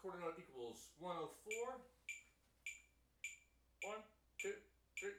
quarter note equals 104. One, two, three.